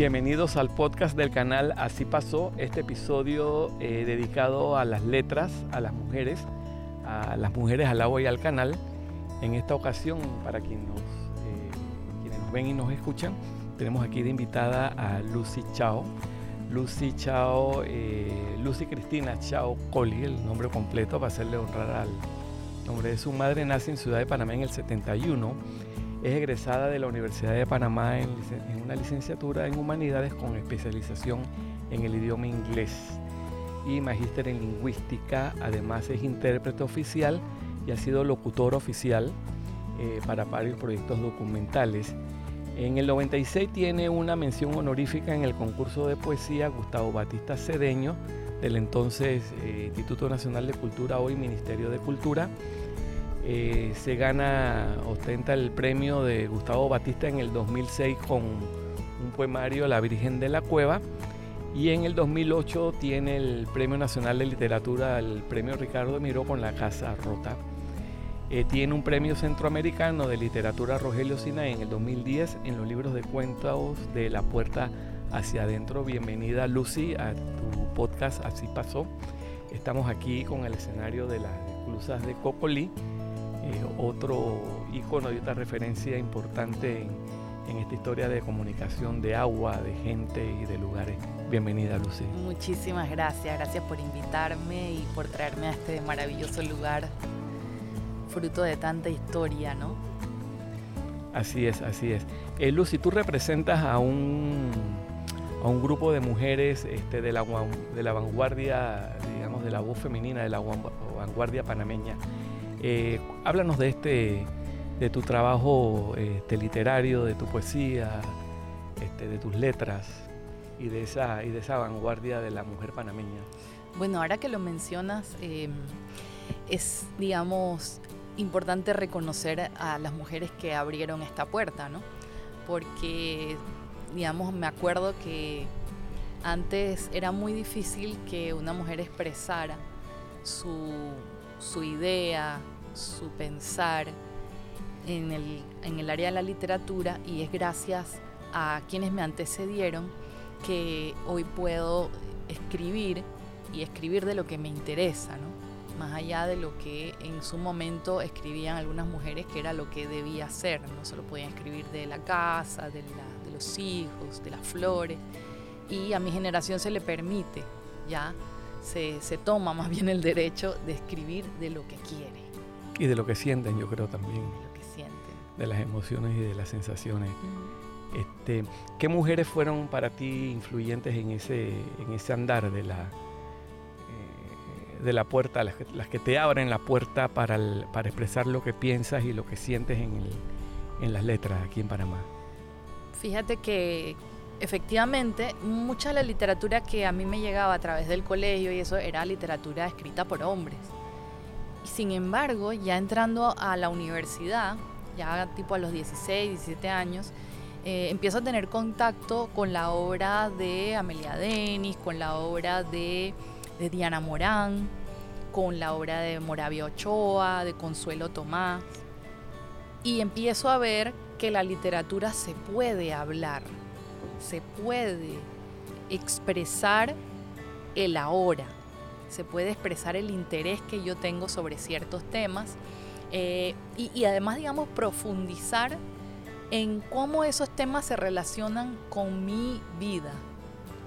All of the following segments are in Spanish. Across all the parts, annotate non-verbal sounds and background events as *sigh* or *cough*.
Bienvenidos al podcast del canal Así pasó, este episodio eh, dedicado a las letras, a las mujeres, a las mujeres al agua y al canal. En esta ocasión, para quienes nos, eh, quienes nos ven y nos escuchan, tenemos aquí de invitada a Lucy Chao. Lucy Chao, eh, Lucy Cristina Chao Colli, el nombre completo para hacerle honrar al nombre de su madre, nace en Ciudad de Panamá en el 71 es egresada de la Universidad de Panamá en, una licenciatura en Humanidades con especialización en el idioma inglés y magíster en lingüística. Además es intérprete oficial y ha sido locutor oficial eh, para varios proyectos documentales. En el 96 tiene una mención honorífica en el concurso de poesía Gustavo Batista Cedeño del entonces eh, Instituto Nacional de Cultura, hoy Ministerio de Cultura eh, se gana, ostenta el premio de Gustavo Batista en el 2006 con un poemario La Virgen de la Cueva y en el 2008 tiene el Premio Nacional de Literatura, el Premio Ricardo Miró con La Casa Rota. Eh, tiene un premio centroamericano de literatura Rogelio Sinaí en el 2010 en los libros de cuentos de La Puerta hacia adentro. Bienvenida Lucy a tu podcast Así pasó. Estamos aquí con el escenario de las exclusas de Cocolí eh, otro icono y otra referencia importante en, esta historia de comunicación de agua, de gente y de lugares. Bienvenida, Lucy. Muchísimas gracias, gracias por invitarme y por traerme a este maravilloso lugar, fruto de tanta historia, ¿no? Así es, así es. Eh, Lucy, tú representas a un, a un grupo de mujeres este, de, la, de la vanguardia, digamos, de la voz femenina, de la vanguardia panameña. Eh, háblanos de este, de tu trabajo este, literario, de tu poesía, este, de tus letras y de esa y de esa vanguardia de la mujer panameña. Bueno, ahora que lo mencionas, em, es digamos importante reconocer a las mujeres que abrieron esta puerta, ¿no? Porque digamos me acuerdo que antes era muy difícil que una mujer expresara su su idea, su pensar en el, en el área de la literatura y es gracias a quienes me antecedieron que hoy puedo escribir y escribir de lo que me interesa, ¿no? más allá de lo que en su momento escribían algunas mujeres que era lo que debía ser, no solo podían escribir de la casa, de, de los hijos, de las flores, y a mi generación se le permite ya se, toma más bien el derecho de escribir de lo que quiere. Y de lo que sienten, yo creo también. De lo que sienten. De las emociones y de las sensaciones. este, ¿Qué mujeres fueron para ti influyentes en ese, en ese andar de la, eh, de la puerta, las que, te abren la puerta para, para expresar lo que piensas y lo que sientes en, en las letras aquí en Panamá? Fíjate que efectivamente, mucha de la literatura que a mí me llegaba a través del colegio y eso era literatura escrita por hombres. Sin embargo, ya entrando a la universidad, ya tipo a los 16, 17 años, eh, empiezo a tener contacto con la obra de Amelia Denis, con la obra de, de Diana Morán, con la obra de Moravia Ochoa, de Consuelo Tomás, y empiezo a ver que la literatura se puede hablar se puede expresar el ahora, se puede expresar el interés que yo tengo sobre ciertos temas eh, y, además, digamos, profundizar en cómo esos temas se relacionan con mi vida.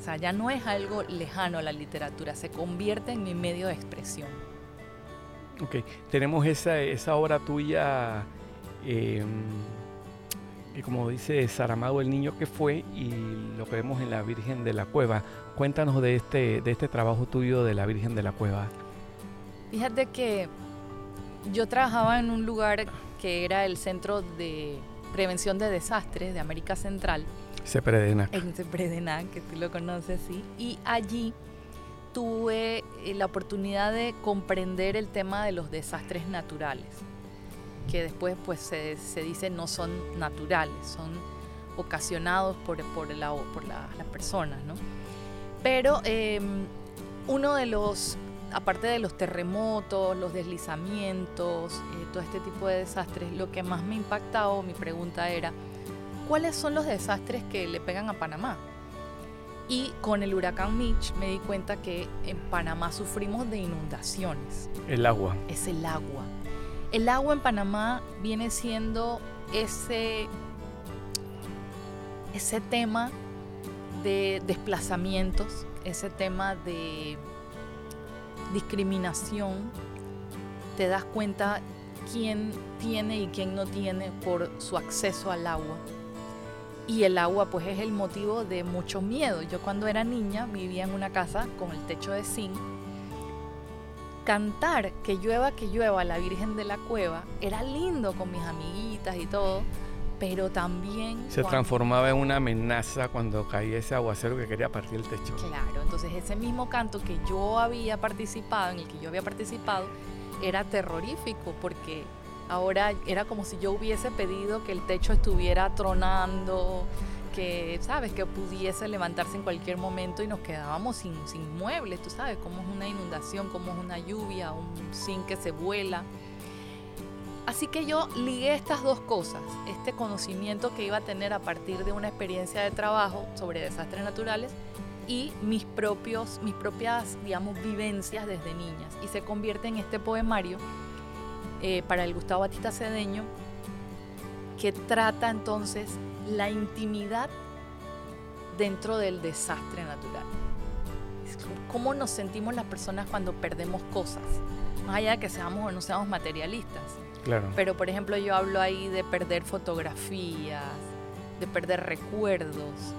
O sea, ya no es algo lejano a la literatura, se convierte en mi medio de expresión. Ok, tenemos esa, esa obra tuya. Em, y como dice Saramago, el niño que fue y lo que vemos en la Virgen de la Cueva. Cuéntanos de este, de este trabajo tuyo de la Virgen de la Cueva. Fíjate que yo trabajaba en un lugar que era el Centro de Prevención de Desastres de América Central. Cepredenac. En Cepredenac, que tú lo conoces, sí. Y allí tuve eh, la oportunidad de comprender el tema de los desastres naturales que después pues se, dice no son naturales, son ocasionados por, por, la, por las personas, ¿no? Pero em, uno de los, aparte de los terremotos, los deslizamientos, eh, todo este tipo de desastres, lo que más me impactado, mi pregunta era, ¿cuáles son los desastres que le pegan a Panamá? Y con el huracán Mitch me di cuenta que en Panamá sufrimos de inundaciones. El agua. Es el agua. El agua en Panamá viene siendo ese, ese tema de desplazamientos, ese tema de discriminación. Te das cuenta quién tiene y quién no tiene por su acceso al agua y el agua pues es el motivo de mucho miedo. Yo cuando era niña vivía en una casa con el techo de zinc. Cantar que llueva, que llueva la Virgen de la Cueva era lindo con mis amiguitas y todo, pero también... Se transformaba en una amenaza cuando caía ese aguacero que quería partir el techo. Claro, entonces ese mismo canto que yo había participado, en el que yo había participado, era terrorífico porque Ahora era como si yo hubiese pedido que el techo estuviera tronando, que, ¿sabes? Que pudiese levantarse en cualquier momento y nos quedábamos sin, sin muebles, tú sabes, cómo es una inundación, cómo es una lluvia, un zinc que se vuela. Así que yo ligué estas dos cosas, este conocimiento que iba a tener a partir de una experiencia de trabajo sobre desastres naturales y mis propios mis propias digamos vivencias desde niñas y se convierte en este poemario eh, para el Gustavo Batista Cedeño, que trata entonces la intimidad dentro del desastre natural. ¿Cómo nos sentimos las personas cuando perdemos cosas? Más allá de que seamos o no seamos materialistas. Claro. Pero, por ejemplo, yo hablo ahí de perder fotografías, de perder recuerdos,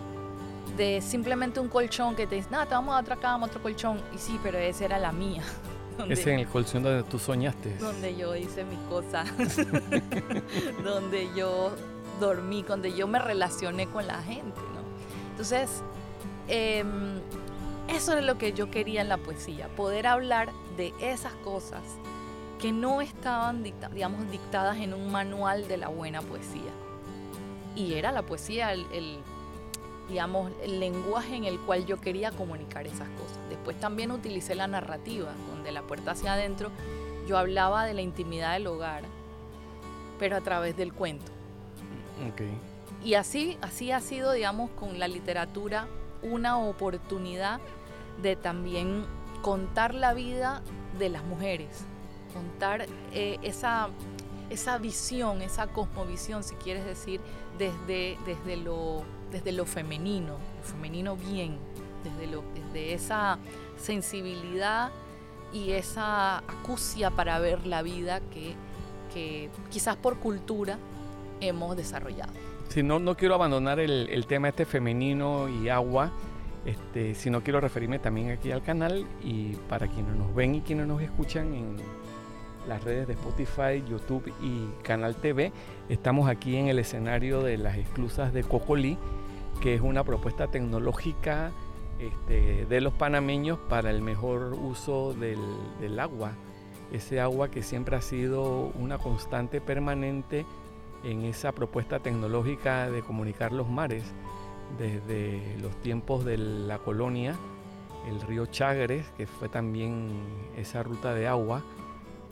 de simplemente un colchón que te dice, nada, te vamos a otra cama, otro colchón. Y sí, pero esa era la mía. *laughs* es en el colchón donde tú soñaste. Donde yo hice mi cosa. *laughs* *laughs* donde yo dormí, donde yo me relacioné con la gente, ¿no? Entonces, em, eso es lo que yo quería en la poesía, poder hablar de esas cosas que no estaban, digamos, dictadas en un manual de la buena poesía. Y era la poesía el, digamos, el lenguaje en el cual yo quería comunicar esas cosas. Después también utilicé la narrativa, donde la puerta hacia adentro yo hablaba de la intimidad del hogar, pero a través del cuento. Y así, así ha sido, digamos, con la literatura una oportunidad de también contar la vida de las mujeres, contar eh, esa, esa visión, esa cosmovisión, si quieres decir, desde, desde, lo, desde lo femenino, lo femenino bien, desde, lo, desde esa sensibilidad y esa acucia para ver la vida que, que quizás por cultura hemos desarrollado. Si no, no quiero abandonar el, el tema este femenino y agua, este, si no quiero referirme también aquí al canal y para quienes nos ven y quienes nos escuchan en las redes de Spotify, YouTube y Canal TV, estamos aquí en el escenario de las exclusas de Cocolí, que es una propuesta tecnológica este, de los panameños para el mejor uso del, agua. Ese agua que siempre ha sido una constante permanente en esa propuesta tecnológica de comunicar los mares desde los tiempos de la colonia, el río Chagres, que fue también esa ruta de agua,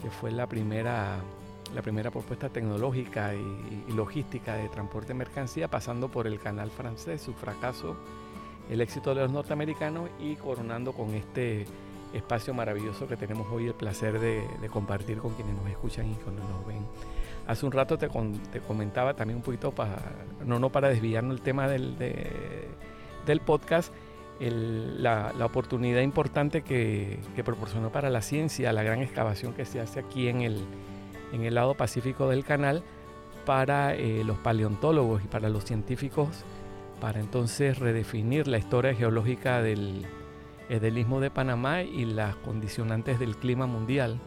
que fue la primera, la primera propuesta tecnológica y, y logística de transporte de mercancía, pasando por el canal francés, su fracaso el éxito de los norteamericanos y coronando con este espacio maravilloso que tenemos hoy el placer de, compartir con quienes nos escuchan y cuando nos ven. Hace un rato te, comentaba también un poquito, para, no, no para desviarnos el tema del, del podcast, la, oportunidad importante que, proporcionó para la ciencia la gran excavación que se hace aquí en el, en el lado pacífico del canal para eh, los paleontólogos y para los científicos para entonces redefinir la historia geológica del, istmo de Panamá y las condicionantes del clima mundial.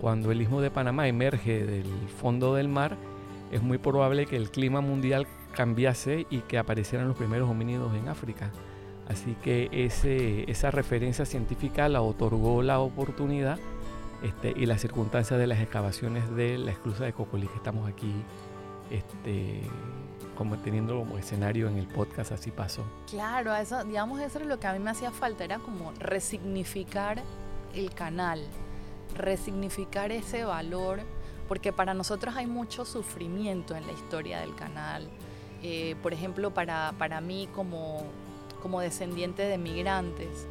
Cuando el istmo de Panamá emerge del fondo del mar, es muy probable que el clima mundial cambiase y que aparecieran los primeros homínidos en África. Así que ese, esa referencia científica la otorgó la oportunidad este, y las circunstancias de las excavaciones de la esclusa de Cocolí que estamos aquí este, como teniendo como escenario en el podcast, así pasó. Claro, eso, digamos, eso es lo que a mí me hacía falta, era como resignificar el canal, resignificar ese valor, porque para nosotros hay mucho sufrimiento en la historia del canal. Eh, por ejemplo, para, para mí como, como descendiente de migrantes,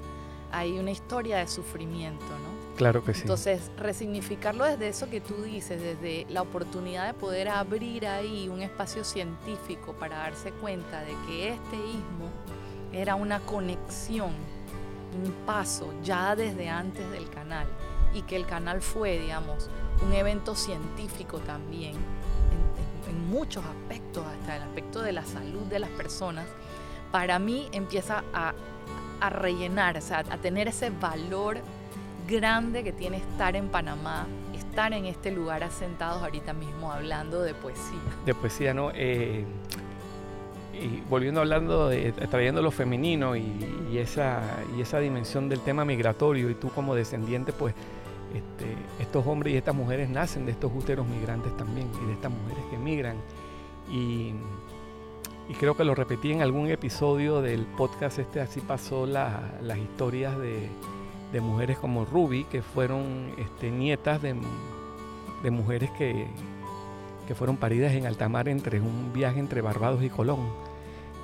hay una historia de sufrimiento, ¿no? Claro que sí. Entonces, resignificarlo desde eso que tú dices, desde la oportunidad de poder abrir ahí un espacio científico para darse cuenta de que este istmo era una conexión, un paso ya desde antes del canal y que el canal fue, digamos, un evento científico también en, muchos aspectos, hasta el aspecto de la salud de las personas, para mí empieza a, a rellenar, o sea, a tener ese valor grande que tiene estar en Panamá, estar en este lugar asentados ahorita mismo hablando de poesía. De poesía, ¿no? Eh, y volviendo hablando, de, trayendo lo femenino y, esa, y esa dimensión del tema migratorio, y tú como descendiente, pues este, estos hombres y estas mujeres nacen de estos úteros migrantes también, y de estas mujeres que migran. Y, creo que lo repetí en algún episodio del podcast este, así pasó las historias de de mujeres como Ruby, que fueron este, nietas de, mujeres que, fueron paridas en alta mar entre un viaje entre Barbados y Colón.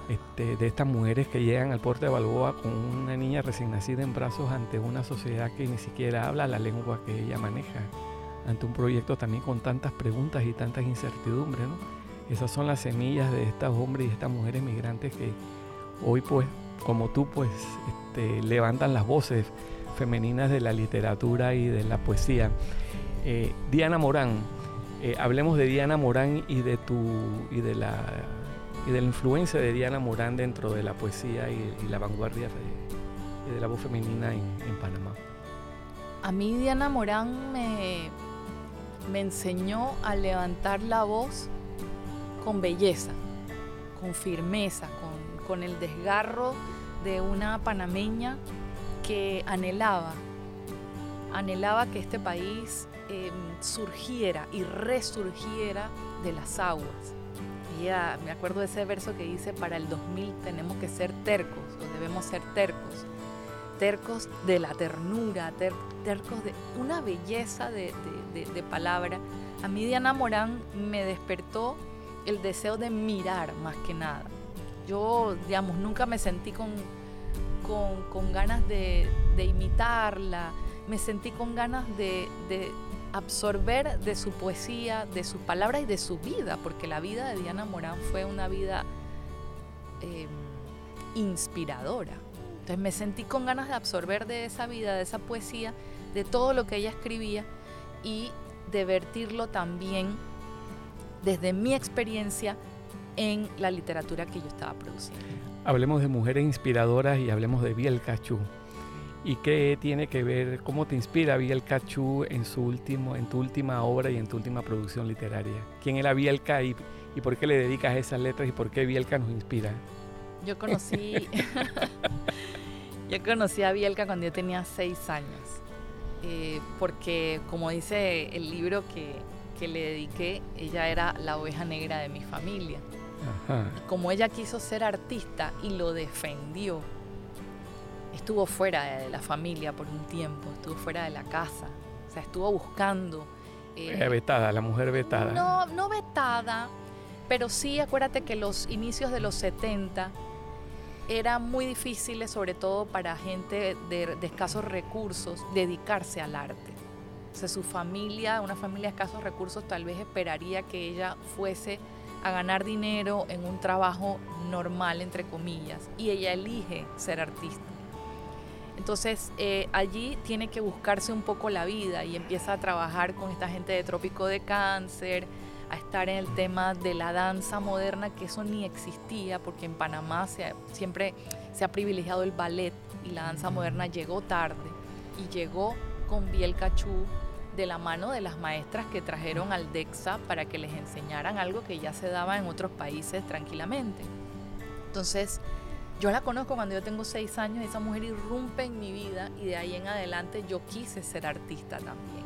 Este, de estas mujeres que llegan al puerto de Balboa con una niña recién nacida en brazos ante una sociedad que ni siquiera habla la lengua que ella maneja, ante un proyecto también con tantas preguntas y tantas incertidumbres. Esas son las semillas de estos hombres y estas mujeres migrantes que hoy, pues, como tú, pues, este, levantan las voces femeninas de la literatura y de la poesía. Eh, Diana Morán, eh, hablemos de Diana Morán y de tu y de la y de la influencia de Diana Morán dentro de la poesía y, la vanguardia de, de, la voz femenina en, en, Panamá. A mí Diana Morán me, me enseñó a levantar la voz con belleza, con firmeza, con, con el desgarro de una panameña que anhelaba, anhelaba que este país em, surgiera y resurgiera de las aguas. Ella, me acuerdo de ese verso que dice, para el 2000 tenemos que ser tercos, o debemos ser tercos, tercos de la ternura, tercos de una belleza de, de palabra. A mí Diana Morán me despertó el deseo de mirar más que nada. Yo, digamos, nunca me sentí con con, ganas de, imitarla, me sentí con ganas de, absorber de su poesía, de sus palabras y de su vida, porque la vida de Diana Morán fue una vida em, inspiradora. Entonces me sentí con ganas de absorber de esa vida, de esa poesía, de todo lo que ella escribía y de vertirlo también desde mi experiencia en la literatura que yo estaba produciendo hablemos de mujeres inspiradoras y hablemos de Biel Cachú. ¿Y qué tiene que ver, cómo te inspira Biel Cachú en, su último, en tu última obra y en tu última producción literaria? ¿Quién era Bielka y, y por qué le dedicas esas letras y por qué Bielka nos inspira? Yo conocí, *laughs* yo conocí a Bielka cuando yo tenía seis años, eh, porque como dice el libro que, que le dediqué, ella era la oveja negra de mi familia. Como ella quiso ser artista y lo defendió, estuvo fuera de la familia por un tiempo, estuvo fuera de la casa, o sea, estuvo buscando. Eh, vetada, la mujer vetada. No, no vetada, pero sí acuérdate que los inicios de los 70 eran muy difíciles, sobre todo para gente de, de escasos recursos, dedicarse al arte. O sea, su familia, una familia de escasos recursos, tal vez esperaría que ella fuese a ganar dinero en un trabajo normal, entre comillas, y ella elige ser artista. Entonces eh, allí tiene que buscarse un poco la vida y empieza a trabajar con esta gente de Trópico de Cáncer, a estar en el tema de la danza moderna, que eso ni existía, porque en Panamá siempre se ha privilegiado el ballet y la danza moderna llegó tarde y llegó con Biel Cachú, de la mano de las maestras que trajeron al DEXA para que les enseñaran algo que ya se daba en otros países tranquilamente. Entonces, yo la conozco cuando yo tengo seis años, esa mujer irrumpe en mi vida y de ahí en adelante yo quise ser artista también.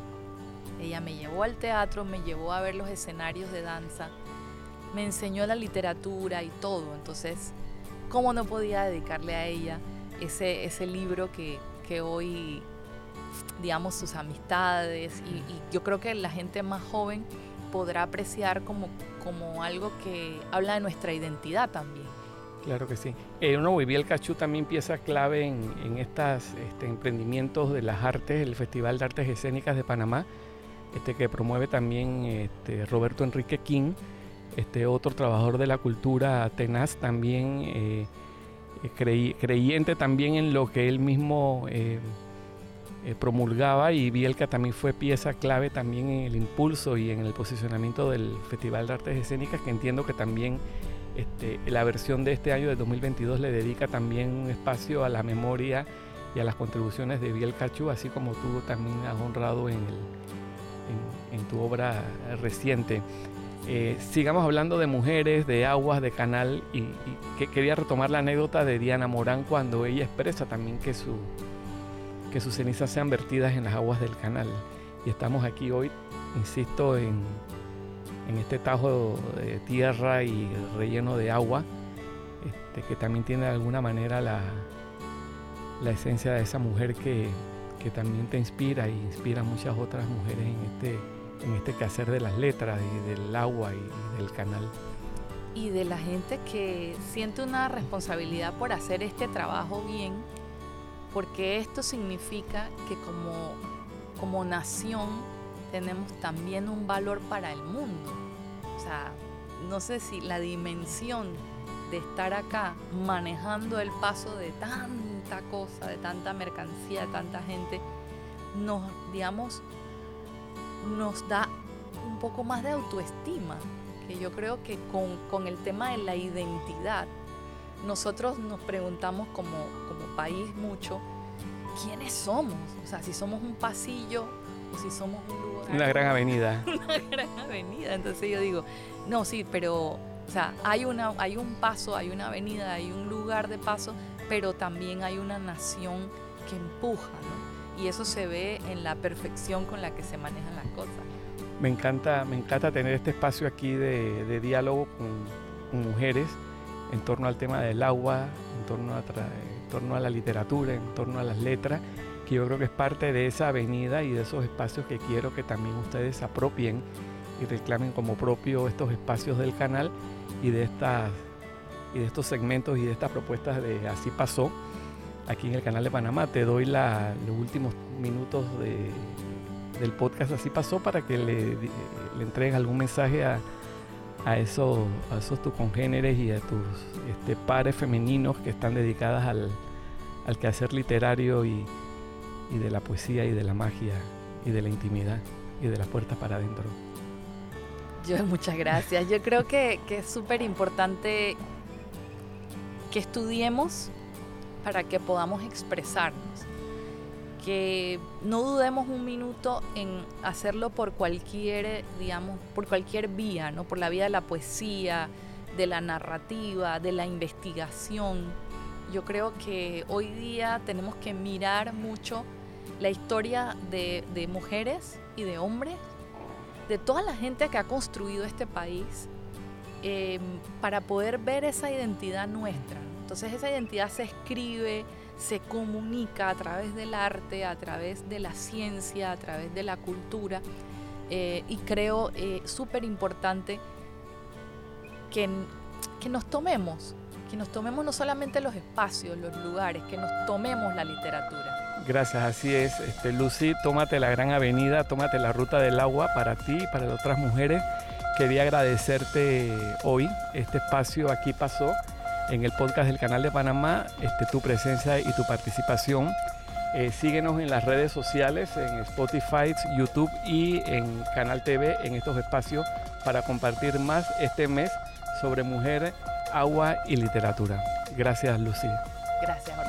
Ella me llevó al teatro, me llevó a ver los escenarios de danza, me enseñó la literatura y todo. Entonces, ¿cómo no podía dedicarle a ella ese, ese libro que, que hoy digamos, sus amistades y, yo creo que la gente más joven podrá apreciar como, como algo que habla de nuestra identidad también. Claro que sí. Eh, uno, el Cachú también pieza clave en, en estos este, emprendimientos de las artes, el Festival de Artes Escénicas de Panamá, este, que promueve también este, Roberto Enrique King, este, otro trabajador de la cultura tenaz, también eh, creyente también en lo que él mismo eh, eh, promulgaba y Bielka también fue pieza clave también en el impulso y en el posicionamiento del Festival de Artes Escénicas, que entiendo que también este, la versión de este año de 2022 le dedica también un espacio a la memoria y a las contribuciones de Biel Cachu, así como tú también has honrado en, tu obra reciente. Eh, sigamos hablando de mujeres, de aguas, de canal, y, que quería retomar la anécdota de Diana Morán cuando ella expresa también que, su, que sus cenizas sean vertidas en las aguas del canal. Y estamos aquí hoy, insisto, en, este tajo de tierra y relleno de agua, este, que también tiene de alguna manera la, la esencia de esa mujer que, que también te inspira y inspira a muchas otras mujeres en este, en este quehacer de las letras y del agua y, del canal. Y de la gente que siente una responsabilidad por hacer este trabajo bien, porque esto significa que como, como nación tenemos también un valor para el mundo. O sea, no sé si la dimensión de estar acá manejando el paso de tanta cosa, de tanta mercancía, de tanta gente, nos, digamos, nos da un poco más de autoestima, que yo creo que con, con el tema de la identidad, nosotros nos preguntamos como, como país mucho, ¿quiénes somos? O sea, si somos un pasillo o si somos un lugar. Una gran avenida. *laughs* Una gran avenida. Entonces yo digo, no, sí, pero, o sea, hay, una, hay un paso, hay una avenida, hay un lugar de paso, pero también hay una nación que empuja, ¿no? y eso se ve en la perfección con la que se manejan las cosas. Me encanta, me encanta tener este espacio aquí de, diálogo con, mujeres en torno al tema del agua, en torno, a torno a la literatura, en torno a las letras, que yo creo que es parte de esa avenida y de esos espacios que quiero que también ustedes apropien y reclamen como propio estos espacios del canal y de estas y de estos segmentos y de estas propuestas de Así pasó aquí en el canal de Panamá. Te doy los últimos minutos del podcast Así pasó para que le, le entregues algún mensaje a, a, esos, a esos tus congéneres y a tus este, pares femeninos que están dedicadas al, quehacer literario y, de la poesía y de la magia y de la intimidad y de las puertas para adentro. Yo, muchas gracias. Yo creo que es súper importante que estudiemos para que podamos expresarnos. Que no dudemos un minuto en hacerlo por cualquier, digamos, por cualquier vía, ¿no? Por la vía de la poesía, de la narrativa, de la investigación. Yo creo que hoy día tenemos que mirar mucho la historia de, mujeres y de hombres, de toda la gente que ha construido este país, eh, para poder ver esa identidad nuestra. Entonces esa identidad se escribe, se comunica a través del arte, a través de la ciencia, a través de la cultura. Eh, y creo eh, súper importante que, que nos tomemos, que nos tomemos no solamente los espacios, los lugares, que nos tomemos la literatura. Gracias, así es. Este, Lucy, tómate la gran avenida, tómate la ruta del agua para ti y para las otras mujeres. Quería agradecerte hoy. Este espacio aquí pasó en el podcast del canal de Panamá, este, tu presencia y tu participación. Eh, síguenos en las redes sociales, en Spotify, YouTube y en Canal TV, en estos espacios para compartir más este mes sobre mujer, agua y literatura. Gracias, Lucy. Gracias.